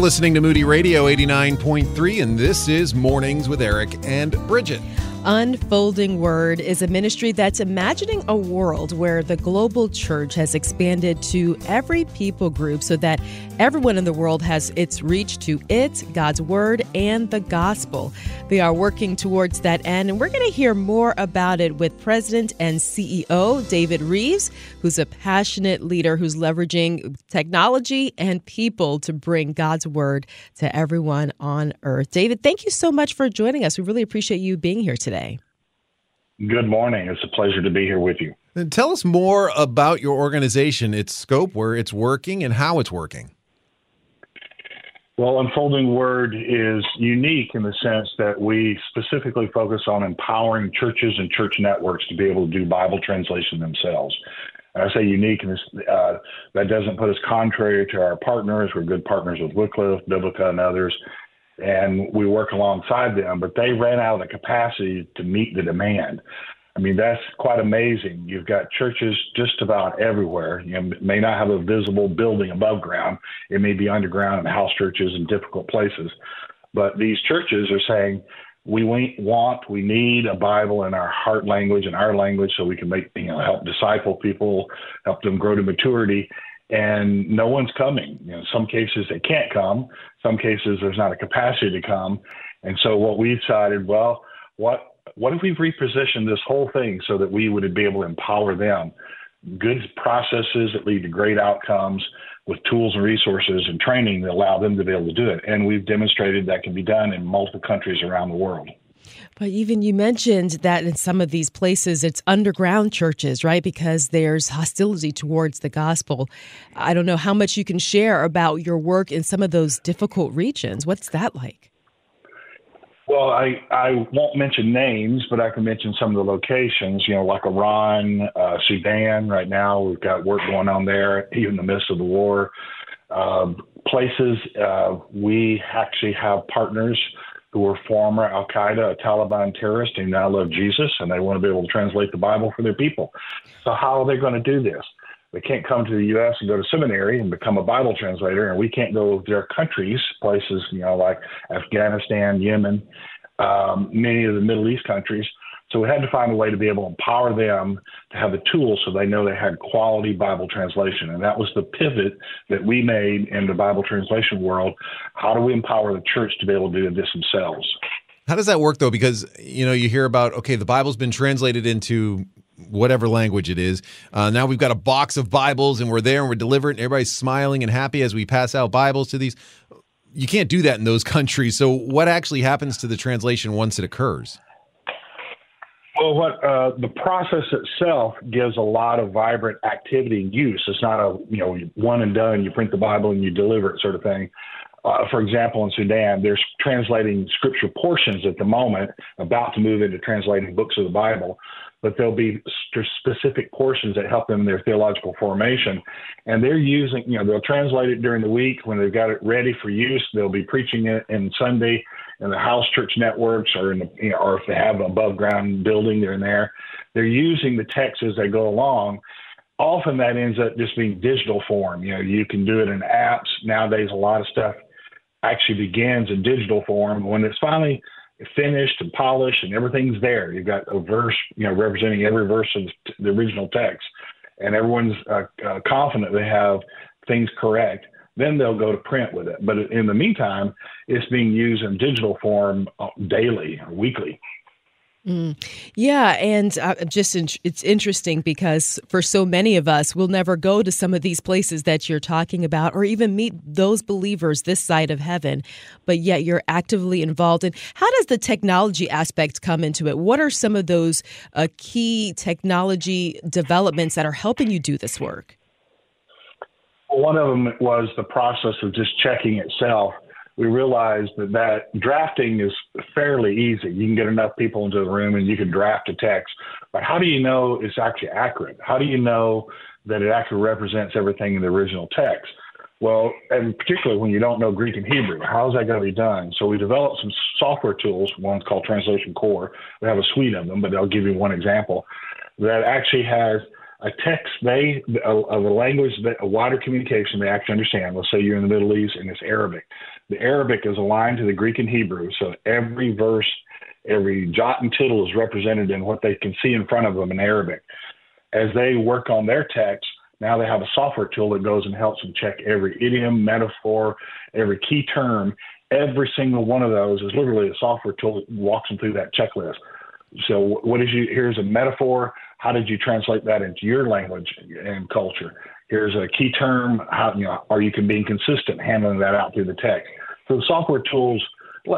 listening to Moody Radio 89.3, and this is Mornings with Eric and Brigitte. Unfolding Word is a ministry that's imagining a world where the global church has expanded to every people group so that everyone in the world has its reach to it, God's Word, and the gospel. They are working towards that end, and we're going to hear more about it with President and CEO David Reeves, who's a passionate leader who's leveraging technology and people to bring God's Word to everyone on earth. David, thank you so much for joining us. We really appreciate you being here today today. Good morning. It's a pleasure to be here with you. And tell us more about your organization, its scope, where it's working, and how it's working. Well, Unfolding Word is unique in the sense that we specifically focus on empowering churches and church networks to be able to do Bible translation themselves. And I say unique, and uh, that doesn't put us contrary to our partners. We're good partners with Wycliffe, Biblica, and others and we work alongside them, but they ran out of the capacity to meet the demand. I mean, that's quite amazing. You've got churches just about everywhere. You may not have a visible building above ground. It may be underground and house churches in difficult places. But these churches are saying, we want, we need a Bible in our heart language and our language so we can make, you know, help disciple people, help them grow to maturity and no one's coming. You know, some cases they can't come. Some cases there's not a capacity to come. And so what we decided, well, what what if we repositioned this whole thing so that we would be able to empower them? Good processes that lead to great outcomes with tools and resources and training that allow them to be able to do it. And we've demonstrated that can be done in multiple countries around the world. But even you mentioned that in some of these places it's underground churches, right? Because there's hostility towards the gospel. I don't know how much you can share about your work in some of those difficult regions. What's that like? Well, I, I won't mention names, but I can mention some of the locations, you know, like Iran, uh, Sudan right now. We've got work going on there, even in the midst of the war. Uh, places uh, we actually have partners who were former Al Qaeda, Taliban terrorist, who now love Jesus, and they want to be able to translate the Bible for their people. So, how are they going to do this? They can't come to the U.S. and go to seminary and become a Bible translator, and we can't go to their countries, places you know like Afghanistan, Yemen, um, many of the Middle East countries, so we had to find a way to be able to empower them to have the tools so they know they had quality Bible translation. And that was the pivot that we made in the Bible translation world. How do we empower the church to be able to do this themselves? How does that work though? Because you know you hear about okay, the Bible's been translated into whatever language it is. Uh, now we've got a box of Bibles and we're there and we're delivering. Everybody's smiling and happy as we pass out Bibles to these. You can't do that in those countries. So what actually happens to the translation once it occurs? Well, what uh, the process itself gives a lot of vibrant activity and use. It's not a you know one and done. You print the Bible and you deliver it sort of thing. Uh, for example, in Sudan, they're translating scripture portions at the moment, about to move into translating books of the Bible, but there'll be specific portions that help them in their theological formation. And they're using, you know, they'll translate it during the week when they've got it ready for use. They'll be preaching it in Sunday in the house church networks or in the, you know, or if they have an above ground building, they're in there. They're using the text as they go along. Often that ends up just being digital form. You know, you can do it in apps. Nowadays, a lot of stuff actually begins in digital form. When it's finally finished and polished and everything's there, you've got a verse, you know, representing every verse of the original text, and everyone's uh, uh, confident they have things correct then they'll go to print with it. But in the meantime, it's being used in digital form uh, daily or weekly. Mm. Yeah, and uh, just in, it's interesting because for so many of us, we'll never go to some of these places that you're talking about, or even meet those believers this side of heaven. But yet, you're actively involved. And how does the technology aspect come into it? What are some of those uh, key technology developments that are helping you do this work? One of them was the process of just checking itself. We realized that that drafting is fairly easy. You can get enough people into the room and you can draft a text. But how do you know it's actually accurate? How do you know that it actually represents everything in the original text? Well, and particularly when you don't know Greek and Hebrew, how is that going to be done? So we developed some software tools. One's called Translation Core. We have a suite of them, but I'll give you one example that actually has a text they of a language that a wider communication they actually understand. Let's say you're in the Middle East and it's Arabic. The Arabic is aligned to the Greek and Hebrew, so every verse, every jot and tittle is represented in what they can see in front of them in Arabic. As they work on their text, now they have a software tool that goes and helps them check every idiom, metaphor, every key term. Every single one of those is literally a software tool that walks them through that checklist. So, what is you? Here's a metaphor. How did you translate that into your language and culture? Here's a key term. How you know are you can being consistent handling that out through the text? So the software tools.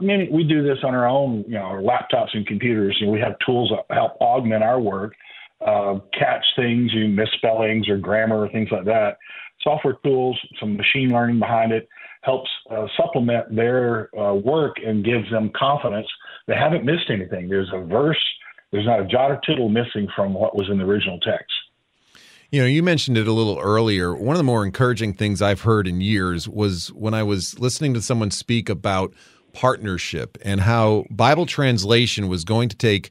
Many we do this on our own, you know, our laptops and computers. We have tools that help augment our work, uh, catch things, you misspellings or grammar or things like that. Software tools, some machine learning behind it, helps uh, supplement their uh, work and gives them confidence they haven't missed anything. There's a verse, there's not a jot or tittle missing from what was in the original text. You know, you mentioned it a little earlier. One of the more encouraging things I've heard in years was when I was listening to someone speak about partnership and how Bible translation was going to take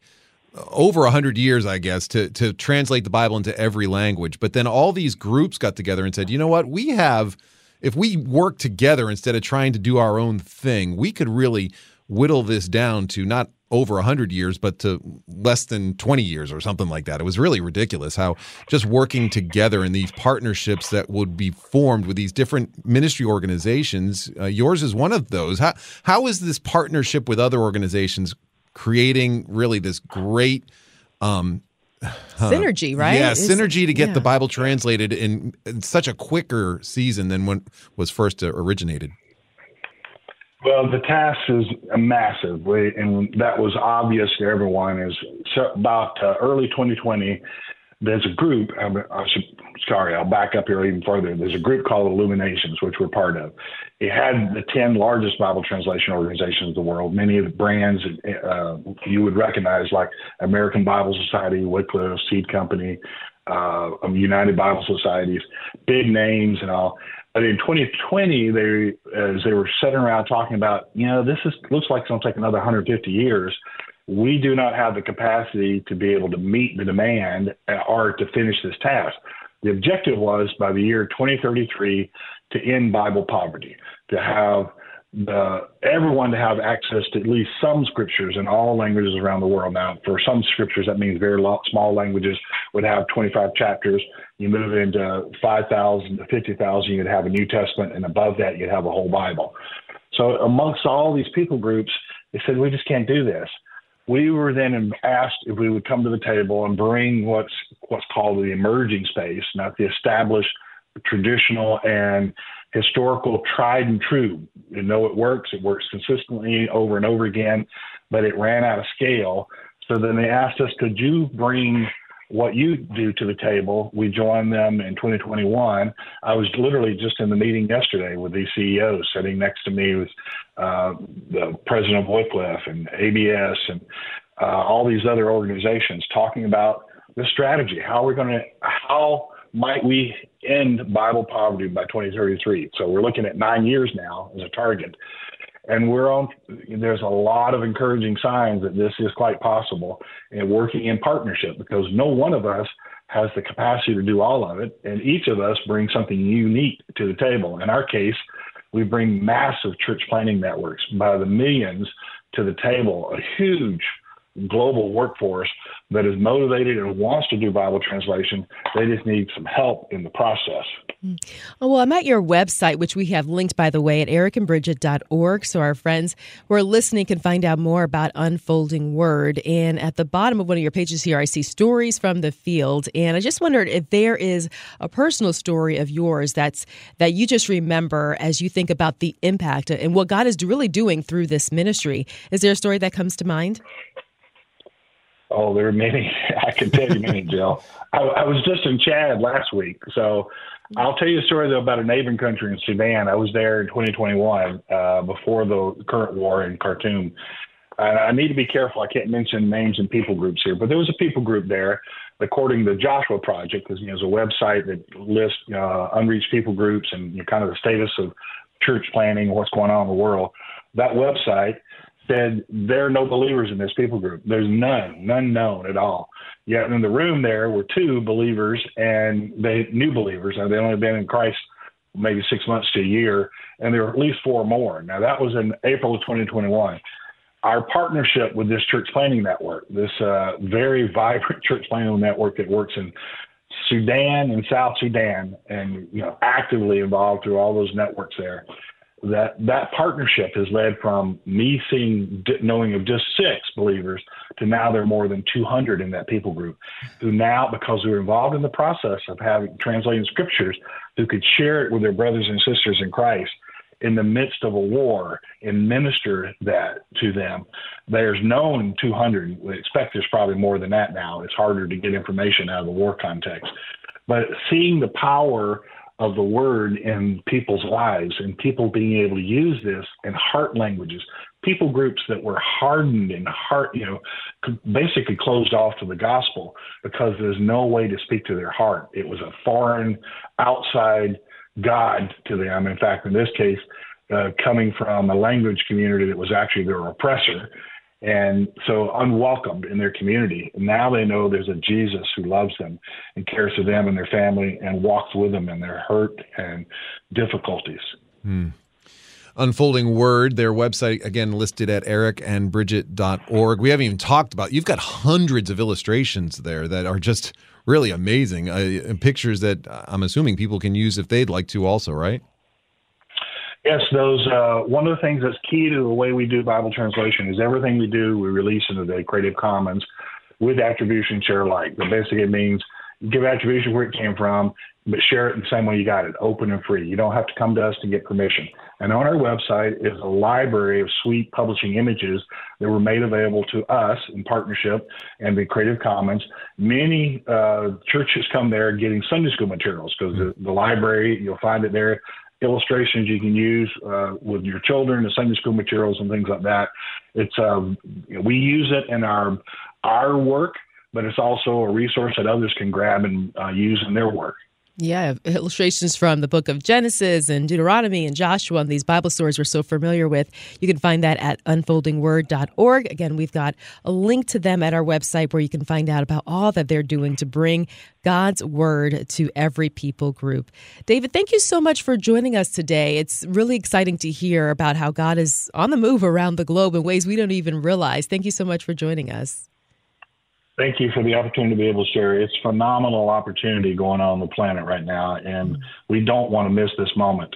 uh, over 100 years i guess to to translate the bible into every language but then all these groups got together and said you know what we have if we work together instead of trying to do our own thing we could really whittle this down to not over 100 years, but to less than 20 years or something like that. It was really ridiculous how just working together in these partnerships that would be formed with these different ministry organizations, uh, yours is one of those. How, how is this partnership with other organizations creating really this great um, synergy, right? Yeah, synergy to get yeah. the Bible translated in, in, such a quicker season than when was first originated. Well, the task is massive, and that was obvious to everyone. Is about uh, early 2020, there's a group. I should, sorry, I'll back up here even further. There's a group called Illuminations, which we're part of. It had the 10 largest Bible translation organizations in the world. Many of the brands uh, you would recognize, like American Bible Society, Wycliffe, Seed Company, uh, United Bible Societies, big names and all. But in 2020, they as they were sitting around talking about, you know, this is looks like it's going to take another 150 years. We do not have the capacity to be able to meet the demand or to finish this task. The objective was by the year 2033 to end Bible poverty, to have the everyone to have access to at least some scriptures in all languages around the world. Now, for some scriptures, that means very small languages would have 25 chapters. You move into 5,000 to 50,000, you'd have a New Testament, and above that, you'd have a whole Bible. So, amongst all these people groups, they said, We just can't do this. We were then asked if we would come to the table and bring what's what's called the emerging space, not the established, traditional, and historical, tried and true. You know it works. It works consistently over and over again, but it ran out of scale. So then they asked us, could you bring what you do to the table. We joined them in 2021. I was literally just in the meeting yesterday with these CEOs. Sitting next to me was uh, the president of Wycliffe and ABS and uh, all these other organizations talking about the strategy. How we're we going to how might we end Bible poverty by 2033? So we're looking at nine years now as a target. And we're on there's a lot of encouraging signs that this is quite possible and working in partnership because no one of us has the capacity to do all of it. And each of us brings something unique to the table. In our case we bring massive church planting networks by the millions to the table a huge global workforce that is motivated and wants to do Bible translation. They just need some help in the process. Mm. Oh, well, I'm at your website, which we have linked, by the way, at ericandbrigitte.org. So our friends who are listening can find out more about Unfolding Word. And at the bottom of one of your pages here, I see stories from the field. And I just wondered if there is a personal story of yours that's that you just remember as you think about the impact and what God is really doing through this ministry. Is there a story that comes to mind? Oh, there are many. I can tell you many, Jill. I, I, was just in Chad last week, so I'll tell you a story though about a neighboring country in Sudan. I was there in 2021 uh, before the current war in Khartoum. And I need to be careful. I can't mention names and people groups here, but there was a people group there. According to the Joshua Project, because you know, there's a website that lists uh, unreached people groups and you know, kind of the status of church planting, what's going on in the world. That website said there are no believers in this people group. There's none, none known at all. Yet in the room there were two believers and they new believers. Now they only been in Christ maybe six months to a year, and there were at least four more. Now that was in April of 2021. Our partnership with this church planting network, this uh, very vibrant church planting network that works in Sudan and South Sudan, and you know actively involved through all those networks there that that partnership has led from me seeing knowing of just six believers to now there are more than 200 in that people group who now because we were involved in the process of having translating scriptures who could share it with their brothers and sisters in Christ in the midst of a war and minister that to them. There's known 200. We expect there's probably more than that now. It's harder to get information out of the war context. But seeing the power of the word in people's lives and people being able to use this in heart languages. People groups that were hardened and heart, you know, basically closed off to the gospel because there's no way to speak to their heart. It was a foreign, outside God to them. In fact, in this case, uh, coming from a language community that was actually their oppressor and so unwelcomed in their community. And Now they know there's a Jesus who loves them and cares for them and their family and walks with them in their hurt and difficulties. Hmm. Unfolding Word, their website again listed at ericandbrigitte.org. We haven't even talked about. You've got hundreds of illustrations there that are just really amazing, uh, pictures that I'm assuming people can use if they'd like to, also, right? Yes, those. Uh, one of the things that's key to the way we do Bible translation is everything we do we release into the Creative Commons with attribution share alike. So basically, it means give attribution where it came from, but share it the same way you got it, open and free. You don't have to come to us to get permission. And on our website is a library of sweet publishing images that were made available to us in partnership and the Creative Commons. Many uh, churches come there getting Sunday school materials because the, the library, you'll find it there illustrations you can use uh, with your children, the Sunday school materials and things like that. It's um, we use it in our our work, but it's also a resource that others can grab and uh, use in their work. Yeah, illustrations from the book of Genesis and Deuteronomy and Joshua and these Bible stories we're so familiar with. You can find that at unfoldingword.org. Again, we've got a link to them at our website where you can find out about all that they're doing to bring God's word to every people group. David, thank you so much for joining us today. It's really exciting to hear about how God is on the move around the globe in ways we don't even realize. Thank you so much for joining us. Thank you for the opportunity to be able to share. It's phenomenal opportunity going on, on the planet right now, and we don't want to miss this moment.